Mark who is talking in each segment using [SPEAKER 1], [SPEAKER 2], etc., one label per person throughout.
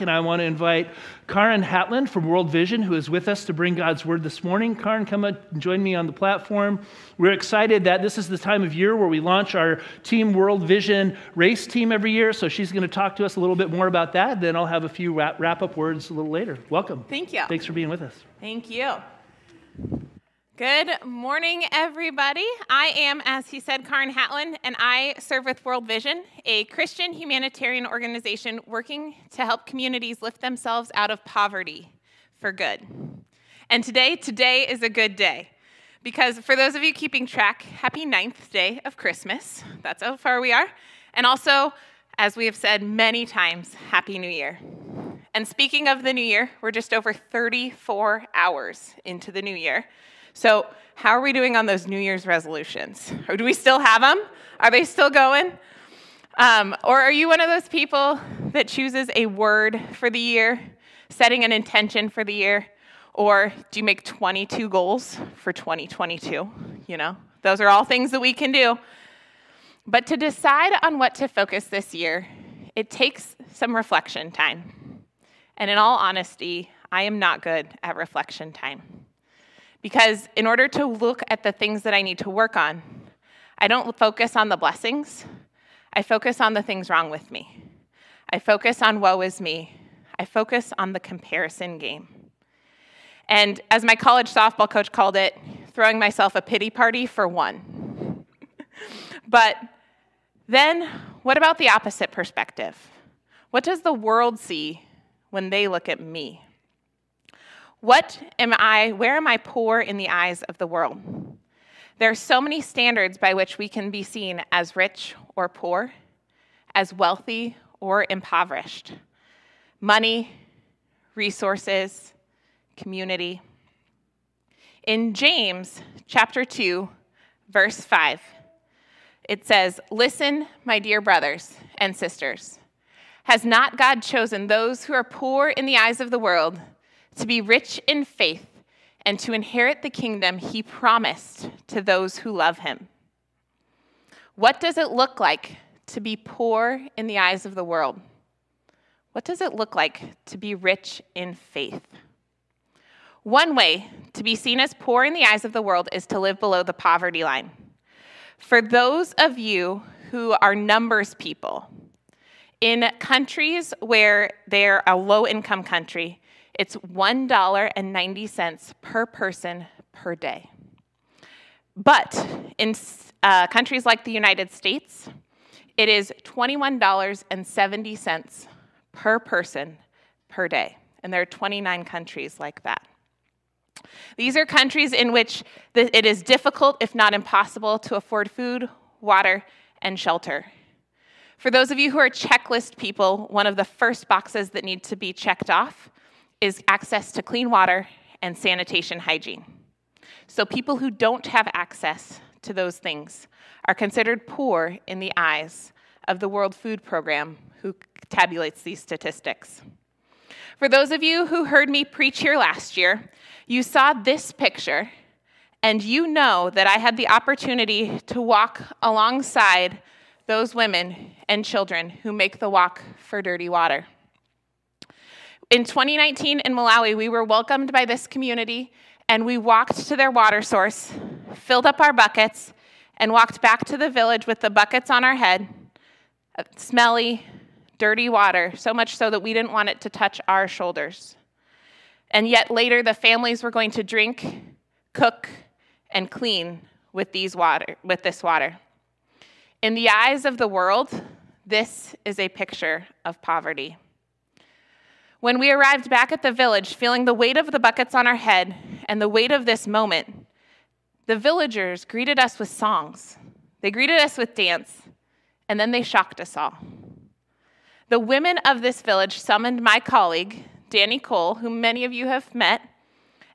[SPEAKER 1] back, and I want to invite Kaaren Hatlen from World Vision, who is with us to bring God's word this morning. Kaaren, come and join me on the platform. We're excited that this is the time of year where we launch our Team World Vision race team every year, so she's going to talk to us a little bit more about that. Then I'll have a few wrap, wrap up words a little later. Welcome.
[SPEAKER 2] Thank you.
[SPEAKER 1] Thanks for being with us.
[SPEAKER 2] Thank you. Good morning, everybody. I am, as he said, Kaaren Hatlen, and I serve with World Vision, a Christian humanitarian organization working to help communities lift themselves out of poverty for good. And today, today is a good day. Because for those of you keeping track, happy ninth day of Christmas. That's how far we are. And also, as we have said many times, Happy New Year. And speaking of the new year, we're just over 34 hours into the new year. So, how are we doing on those New Year's resolutions? Or do we still have them? Are they still going? Um, or are you one of those people that chooses a word for the year, setting an intention for the year? Or do you make 22 goals for 2022? You know, those are all things that we can do. But to decide on what to focus this year, it takes some reflection time. And in all honesty, I am not good at reflection time. Because in order to look at the things that I need to work on, I don't focus on the blessings, I focus on the things wrong with me. I focus on woe is me. I focus on the comparison game. And as my college softball coach called it, throwing myself a pity party for one. but then, what about the opposite perspective? What does the world see when they look at me? What am I, where am I poor in the eyes of the world? There are so many standards by which we can be seen as rich or poor, as wealthy or impoverished. Money, resources, community. In James chapter 2, verse 5, it says, Listen, my dear brothers and sisters. Has not God chosen those who are poor in the eyes of the world to be rich in faith, and to inherit the kingdom he promised to those who love him. What does it look like to be poor in the eyes of the world? What does it look like to be rich in faith? One way to be seen as poor in the eyes of the world is to live below the poverty line. For those of you who are numbers people, in countries where they're a low income country, it's $1.90 per person per day. But in uh, countries like the United States, it is $21.70 per person per day. And there are 29 countries like that. These are countries in which it is difficult, if not impossible, to afford food, water, and shelter. For those of you who are checklist people, one of the first boxes that need to be checked off is access to clean water and sanitation hygiene. So people who don't have access to those things are considered poor in the eyes of the World Food Program, who tabulates these statistics. For those of you who heard me preach here last year, you saw this picture, and you know that I had the opportunity to walk alongside those women and children who make the walk for dirty water. In 2019 in Malawi, we were welcomed by this community and we walked to their water source, filled up our buckets, and walked back to the village with the buckets on our head, uh, smelly, dirty water, so much so that we didn't want it to touch our shoulders. And yet later, the families were going to drink, cook, and clean with, these water, with this water. In the eyes of the world, this is a picture of poverty. When we arrived back at the village, feeling the weight of the buckets on our head and the weight of this moment, the villagers greeted us with songs. They greeted us with dance, and then they shocked us all. The women of this village summoned my colleague, Danny Cole, whom many of you have met,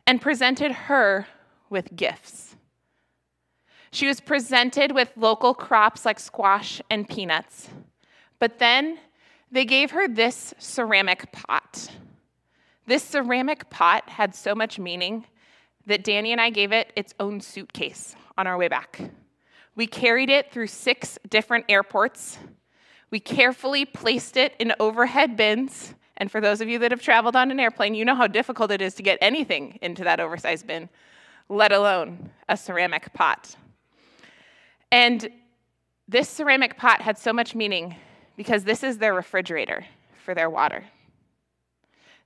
[SPEAKER 2] and presented her with gifts. She was presented with local crops like squash and peanuts. But then they gave her this ceramic pot. This ceramic pot had so much meaning that Danny and I gave it its own suitcase on our way back. We carried it through six different airports. We carefully placed it in overhead bins And for those of you that have traveled on an airplane, you know how difficult it is to get anything into that oversized bin, let alone a ceramic pot. And this ceramic pot had so much meaning because this is their refrigerator for their water.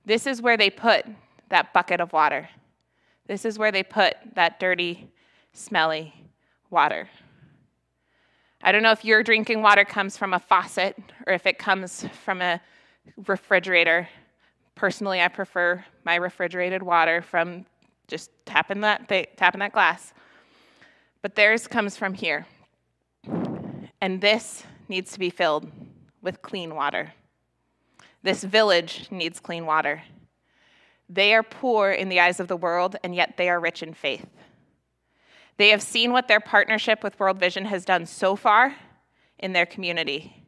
[SPEAKER 2] This is where they put that bucket of water. This is where they put that dirty, smelly water. I don't know if your drinking water comes from a faucet or if it comes from a refrigerator. Personally, I prefer my refrigerated water from just tapping that, tapping that glass. But theirs comes from here. And this needs to be filled with clean water. This village needs clean water. They are poor in the eyes of the world, and yet they are rich in faith. They have seen what their partnership with World Vision has done so far in their community.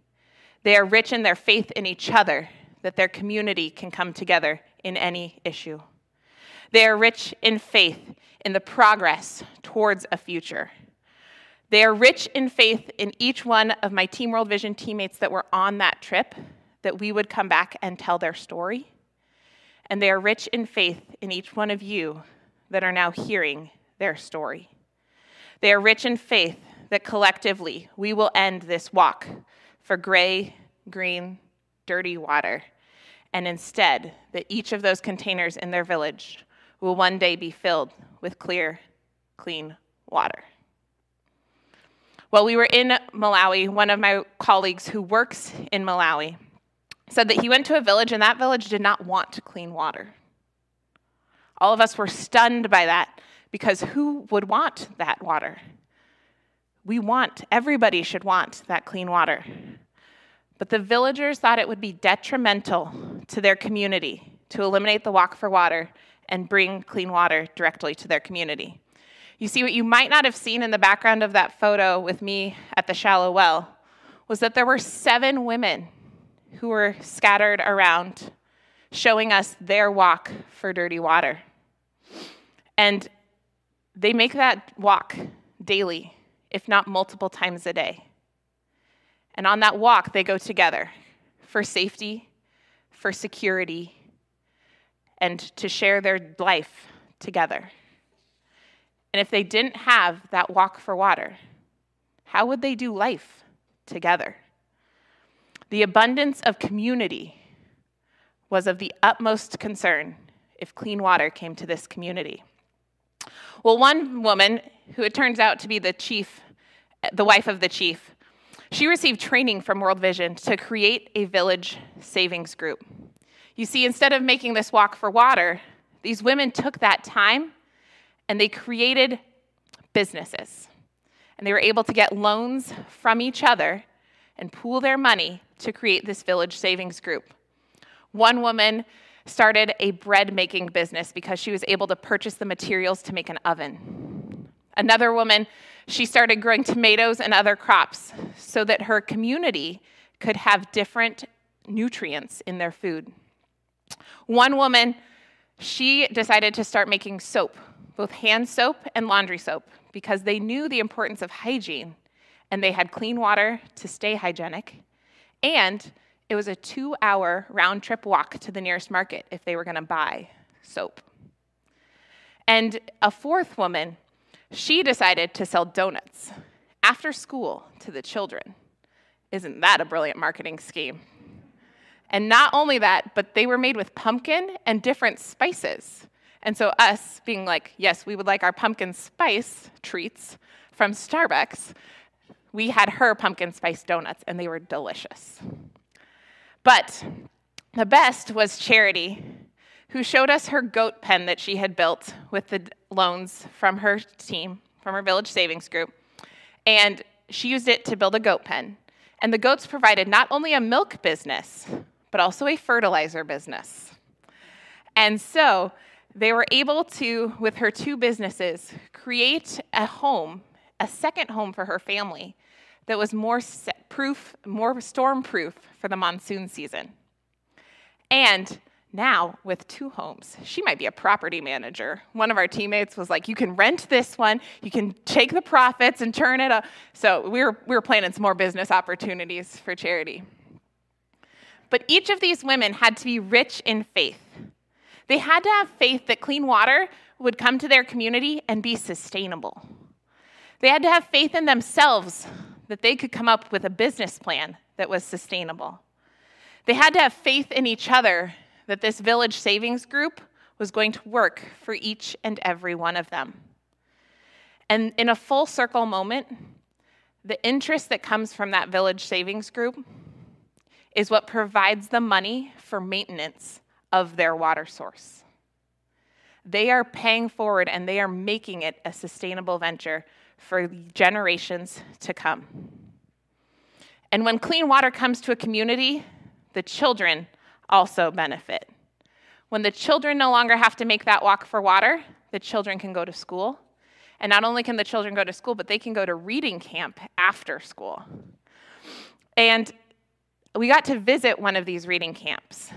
[SPEAKER 2] They are rich in their faith in each other, that their community can come together in any issue. They are rich in faith in the progress towards a future. They are rich in faith in each one of my Team World Vision teammates that were on that trip, that we would come back and tell their story. And they are rich in faith in each one of you that are now hearing their story. They are rich in faith that collectively we will end this walk for gray, green, dirty water, and instead that each of those containers in their village will one day be filled with clear, clean water. While we were in Malawi, one of my colleagues who works in Malawi said that he went to a village and that village did not want clean water. All of us were stunned by that because who would want that water? We want, everybody should want that clean water. But the villagers thought it would be detrimental to their community to eliminate the walk for water and bring clean water directly to their community. You see, what you might not have seen in the background of that photo with me at the shallow well was that there were seven women who were scattered around showing us their walk for dirty water. And they make that walk daily, if not multiple times a day. And on that walk, they go together for safety, for security, and to share their life together. And if they didn't have that walk for water, how would they do life together? The abundance of community was of the utmost concern if clean water came to this community. Well, one woman, who it turns out to be the chief, the wife of the chief, she received training from World Vision to create a village savings group. You see, instead of making this walk for water, these women took that time and they created businesses. And they were able to get loans from each other and pool their money to create this village savings group. One woman started a bread making business because she was able to purchase the materials to make an oven. Another woman, she started growing tomatoes and other crops so that her community could have different nutrients in their food. One woman, she decided to start making soap both hand soap and laundry soap because they knew the importance of hygiene and they had clean water to stay hygienic. And it was a two hour round trip walk to the nearest market if they were going to buy soap. And a fourth woman, she decided to sell donuts after school to the children. Isn't that a brilliant marketing scheme? And not only that, but they were made with pumpkin and different spices. And so, us being like, yes, we would like our pumpkin spice treats from Starbucks, we had her pumpkin spice donuts, and they were delicious. But the best was Charity, who showed us her goat pen that she had built with the loans from her team, from her village savings group. And she used it to build a goat pen. And the goats provided not only a milk business, but also a fertilizer business. And so they were able to, with her two businesses, create a home, a second home for her family that was more proof, more storm proof for the monsoon season. And now, with two homes, she might be a property manager. One of our teammates was like, You can rent this one, you can take the profits and turn it up. So we were, we were planning some more business opportunities for charity. But each of these women had to be rich in faith. They had to have faith that clean water would come to their community and be sustainable. They had to have faith in themselves that they could come up with a business plan that was sustainable. They had to have faith in each other that this village savings group was going to work for each and every one of them. And in a full circle moment, the interest that comes from that village savings group is what provides the money for maintenance of their water source. They are paying forward and they are making it a sustainable venture for generations to come. And when clean water comes to a community, the children also benefit. When the children no longer have to make that walk for water, the children can go to school. And not only can the children go to school, but they can go to reading camp after school. And we got to visit one of these reading camps.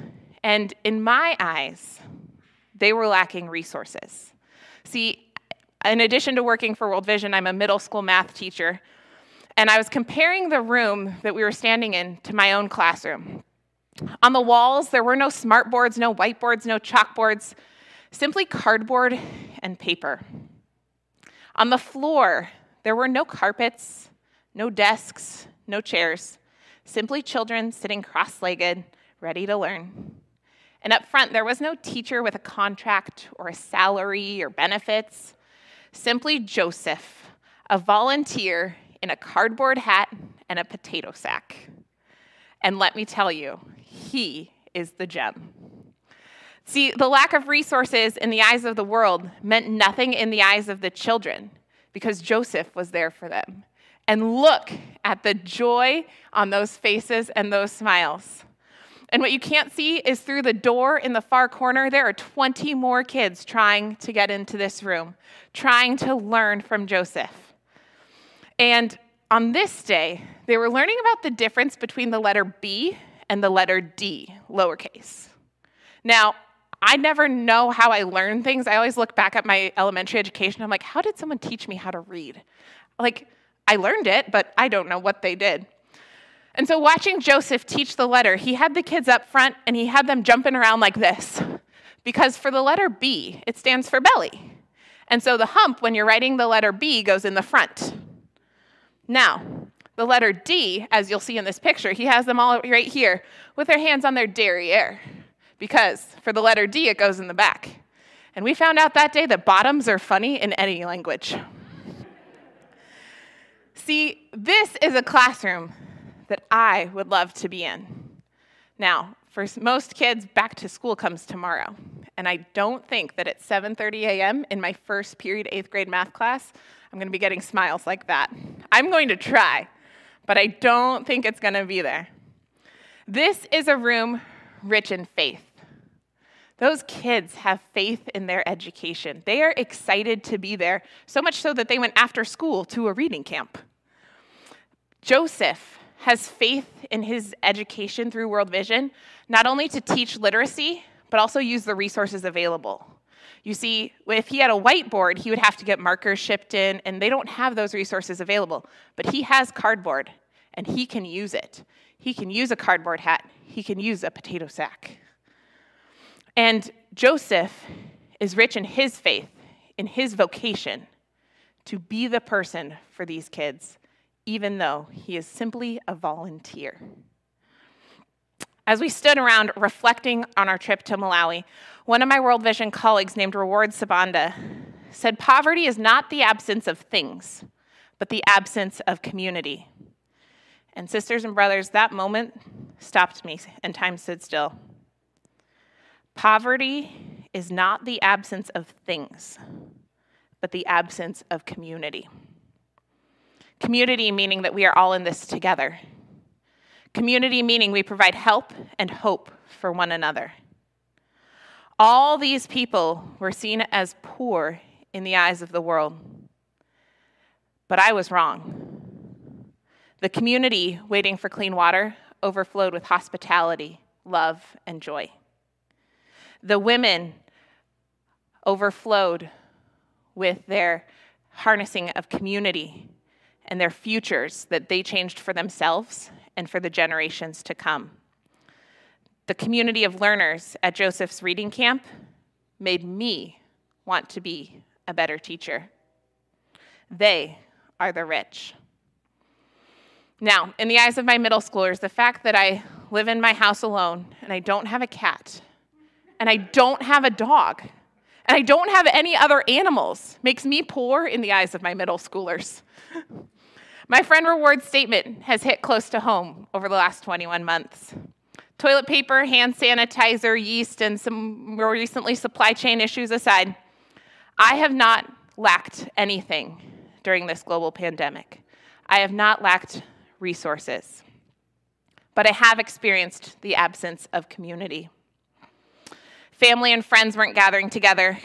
[SPEAKER 2] And in my eyes, they were lacking resources. See, in addition to working for World Vision, I'm a middle school math teacher. And I was comparing the room that we were standing in to my own classroom. On the walls, there were no smart boards, no whiteboards, no chalkboards, simply cardboard and paper. On the floor, there were no carpets, no desks, no chairs, simply children sitting cross legged, ready to learn. And up front, there was no teacher with a contract or a salary or benefits, simply Joseph, a volunteer in a cardboard hat and a potato sack. And let me tell you, he is the gem. See, the lack of resources in the eyes of the world meant nothing in the eyes of the children because Joseph was there for them. And look at the joy on those faces and those smiles. And what you can't see is through the door in the far corner, there are 20 more kids trying to get into this room, trying to learn from Joseph. And on this day, they were learning about the difference between the letter B and the letter D, lowercase. Now, I never know how I learn things. I always look back at my elementary education. I'm like, how did someone teach me how to read? Like, I learned it, but I don't know what they did. And so, watching Joseph teach the letter, he had the kids up front and he had them jumping around like this. Because for the letter B, it stands for belly. And so, the hump, when you're writing the letter B, goes in the front. Now, the letter D, as you'll see in this picture, he has them all right here with their hands on their derriere. Because for the letter D, it goes in the back. And we found out that day that bottoms are funny in any language. See, this is a classroom that I would love to be in. Now, for most kids, back to school comes tomorrow. And I don't think that at 7:30 a.m. in my first period 8th grade math class, I'm going to be getting smiles like that. I'm going to try, but I don't think it's going to be there. This is a room rich in faith. Those kids have faith in their education. They are excited to be there, so much so that they went after school to a reading camp. Joseph has faith in his education through World Vision, not only to teach literacy, but also use the resources available. You see, if he had a whiteboard, he would have to get markers shipped in, and they don't have those resources available. But he has cardboard, and he can use it. He can use a cardboard hat, he can use a potato sack. And Joseph is rich in his faith, in his vocation to be the person for these kids even though he is simply a volunteer. As we stood around reflecting on our trip to Malawi, one of my World Vision colleagues named Reward Sabanda said, Poverty is not the absence of things, but the absence of community. And, sisters and brothers, that moment stopped me and time stood still. Poverty is not the absence of things, but the absence of community. Community meaning that we are all in this together. Community meaning we provide help and hope for one another. All these people were seen as poor in the eyes of the world. But I was wrong. The community waiting for clean water overflowed with hospitality, love, and joy. The women overflowed with their harnessing of community and their futures that they changed for themselves and for the generations to come. The community of learners at Joseph's Reading Camp made me want to be a better teacher. They are the rich. Now, in the eyes of my middle schoolers, the fact that I live in my house alone and I don't have a cat and I don't have a dog and I don't have any other animals makes me poor in the eyes of my middle schoolers. my friend reward statement has hit close to home over the last 21 months. Toilet paper, hand sanitizer, yeast, and some more recently supply chain issues aside, I have not lacked anything during this global pandemic. I have not lacked resources, but I have experienced the absence of community. Family and friends weren't gathering together.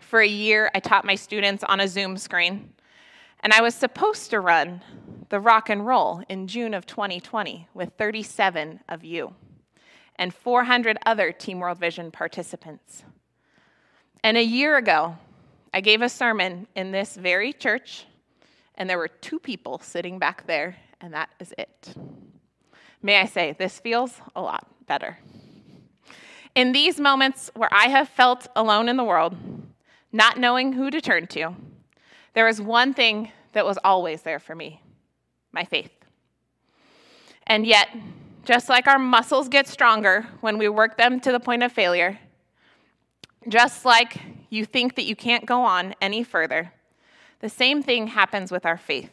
[SPEAKER 2] For a year, I taught my students on a Zoom screen, and I was supposed to run the rock and roll in June of 2020 with 37 of you and 400 other Team World Vision participants. And a year ago, I gave a sermon in this very church, and there were two people sitting back there, and that is it. May I say, this feels a lot better. In these moments where I have felt alone in the world, not knowing who to turn to, there was one thing that was always there for me my faith. And yet, just like our muscles get stronger when we work them to the point of failure, just like you think that you can't go on any further, the same thing happens with our faith.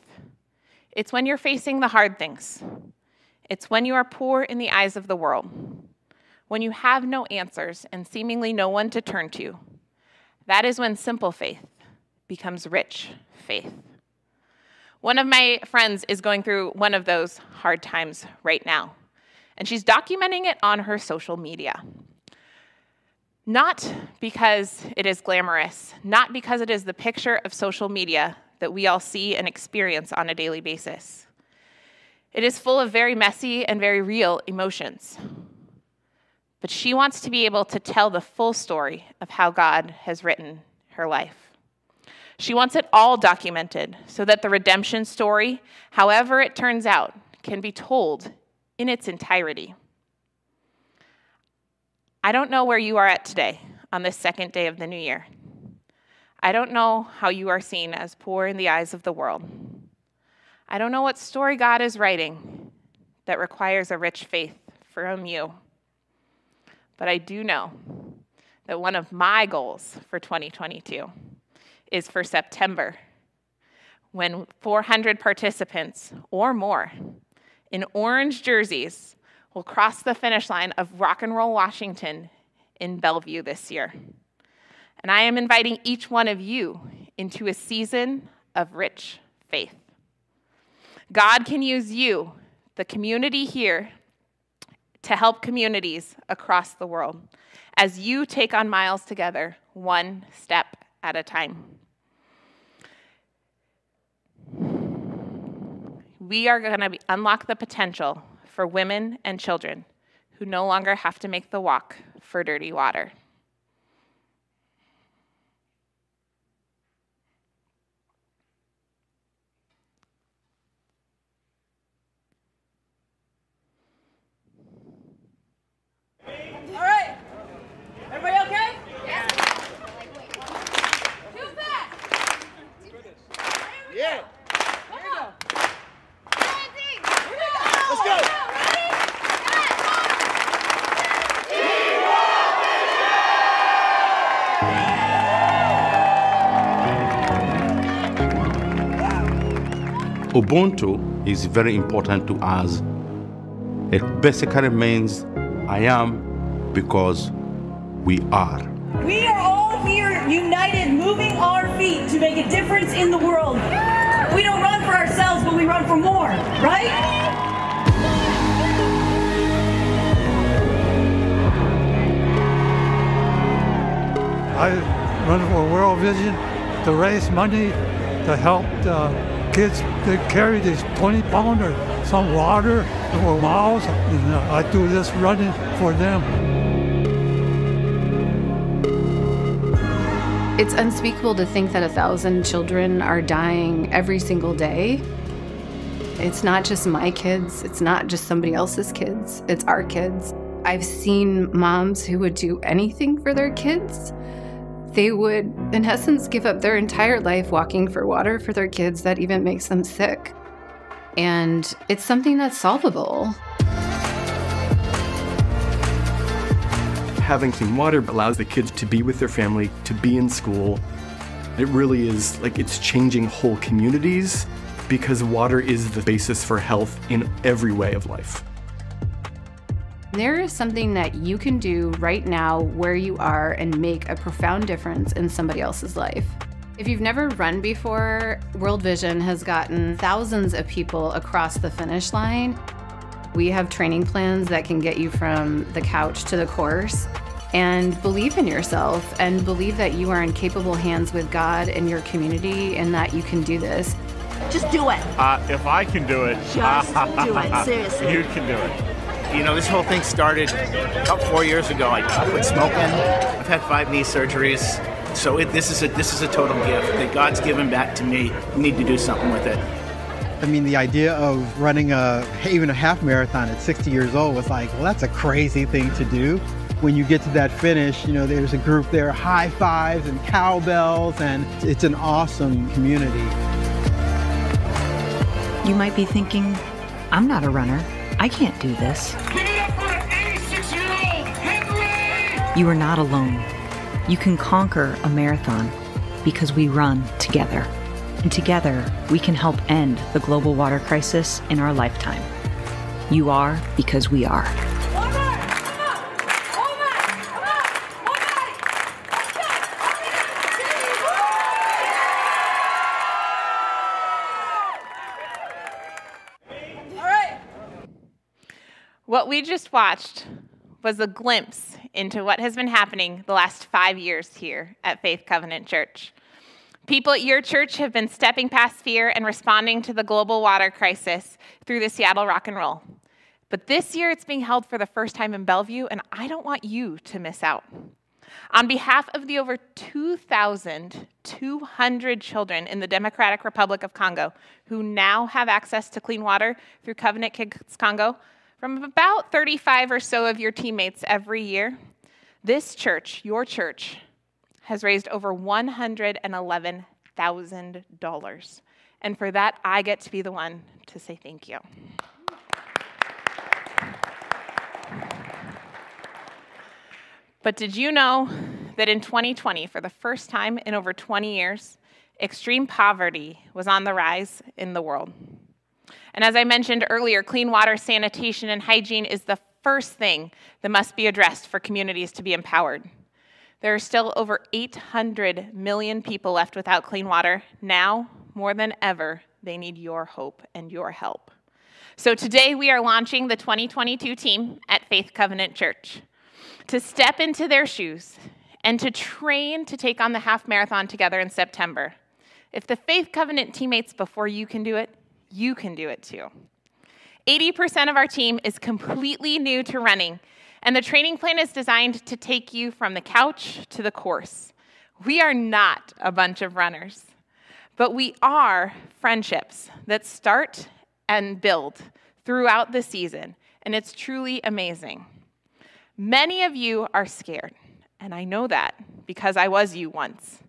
[SPEAKER 2] It's when you're facing the hard things, it's when you are poor in the eyes of the world, when you have no answers and seemingly no one to turn to. That is when simple faith becomes rich faith. One of my friends is going through one of those hard times right now and she's documenting it on her social media. Not because it is glamorous, not because it is the picture of social media that we all see and experience on a daily basis. It is full of very messy and very real emotions. But she wants to be able to tell the full story of how God has written her life. She wants it all documented so that the redemption story, however it turns out, can be told in its entirety. I don't know where you are at today on this second day of the new year. I don't know how you are seen as poor in the eyes of the world. I don't know what story God is writing that requires a rich faith from you. But I do know that one of my goals for 2022 is for September, when 400 participants or more in orange jerseys will cross the finish line of Rock and Roll Washington in Bellevue this year. And I am inviting each one of you into a season of rich faith. God can use you, the community here, to help communities across the world as you take on miles together, one step at a time. We are going to unlock the potential for women and children who no longer have to make the walk for dirty water.
[SPEAKER 3] Ubuntu is very important to us. It basically means I am because we are.
[SPEAKER 4] We are all here united, moving our feet to make a difference in the world. We don't run for ourselves, but we run for more, right?
[SPEAKER 5] I run for World Vision to raise money to help uh, kids they carry these 20 pounder, some water for miles, and uh, I do this running for them.
[SPEAKER 6] It's unspeakable to think that a thousand children are dying every single day. It's not just my kids, it's not just somebody else's kids, it's our kids. I've seen moms who would do anything for their kids. They would, in essence, give up their entire life walking for water for their kids that even makes them sick. And it's something that's solvable.
[SPEAKER 7] Having clean water allows the kids to be with their family, to be in school. It really is like it's changing whole communities because water is the basis for health in every way of life.
[SPEAKER 6] There is something that you can do right now where you are and make a profound difference in somebody else's life. If you've never run before, World Vision has gotten thousands of people across the finish line. We have training plans that can get you from the couch to the course. And believe in yourself and believe that you are in capable hands with God and your community and that you can do this.
[SPEAKER 8] Just do it.
[SPEAKER 9] Uh, if I can do it,
[SPEAKER 8] just do it. Seriously.
[SPEAKER 9] You can do it.
[SPEAKER 10] You know, this whole thing started about four years ago. I quit smoking. I've had five knee surgeries. So it, this is a this is a total gift that God's given back to me. We need to do something with it.
[SPEAKER 11] I mean, the idea of running a even a half marathon at 60 years old was like, well, that's a crazy thing to do. When you get to that finish, you know, there's a group there, high fives and cowbells, and it's an awesome community.
[SPEAKER 12] You might be thinking, I'm not a runner. I can't do this. You are not alone. You can conquer a marathon because we run together. And together, we can help end the global water crisis in our lifetime. You are because we are.
[SPEAKER 2] What we just watched was a glimpse into what has been happening the last five years here at Faith Covenant Church. People at your church have been stepping past fear and responding to the global water crisis through the Seattle Rock and Roll. But this year it's being held for the first time in Bellevue, and I don't want you to miss out. On behalf of the over 2,200 children in the Democratic Republic of Congo who now have access to clean water through Covenant Kids Congo, from about 35 or so of your teammates every year, this church, your church, has raised over $111,000. And for that, I get to be the one to say thank you. But did you know that in 2020, for the first time in over 20 years, extreme poverty was on the rise in the world? And as I mentioned earlier, clean water, sanitation, and hygiene is the first thing that must be addressed for communities to be empowered. There are still over 800 million people left without clean water. Now, more than ever, they need your hope and your help. So today we are launching the 2022 team at Faith Covenant Church to step into their shoes and to train to take on the half marathon together in September. If the Faith Covenant teammates before you can do it, you can do it too. 80% of our team is completely new to running, and the training plan is designed to take you from the couch to the course. We are not a bunch of runners, but we are friendships that start and build throughout the season, and it's truly amazing. Many of you are scared, and I know that because I was you once.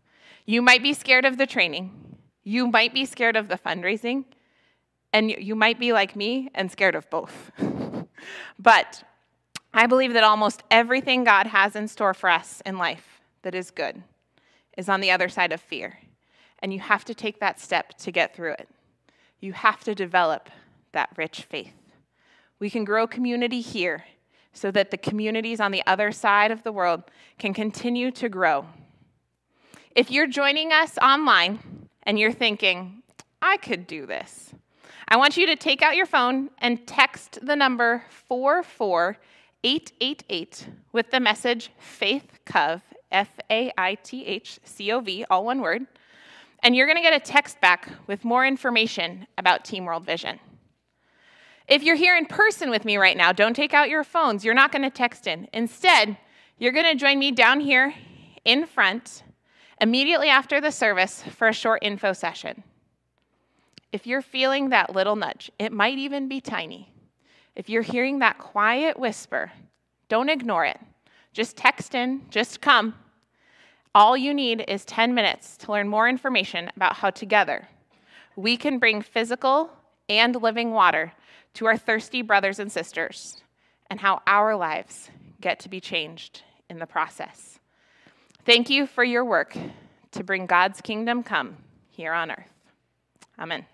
[SPEAKER 2] You might be scared of the training, you might be scared of the fundraising, and you might be like me and scared of both. but I believe that almost everything God has in store for us in life that is good is on the other side of fear. And you have to take that step to get through it. You have to develop that rich faith. We can grow community here so that the communities on the other side of the world can continue to grow. If you're joining us online and you're thinking, I could do this, I want you to take out your phone and text the number 44888 with the message Faith Cov, F A I T H C O V, all one word. And you're going to get a text back with more information about Team World Vision. If you're here in person with me right now, don't take out your phones. You're not going to text in. Instead, you're going to join me down here in front immediately after the service for a short info session. If you're feeling that little nudge, it might even be tiny. If you're hearing that quiet whisper Don't ignore it. Just text in, just come. All you need is 10 minutes to learn more information about how together we can bring physical and living water to our thirsty brothers and sisters and how our lives get to be changed in the process. Thank you for your work to bring God's kingdom come here on earth. Amen.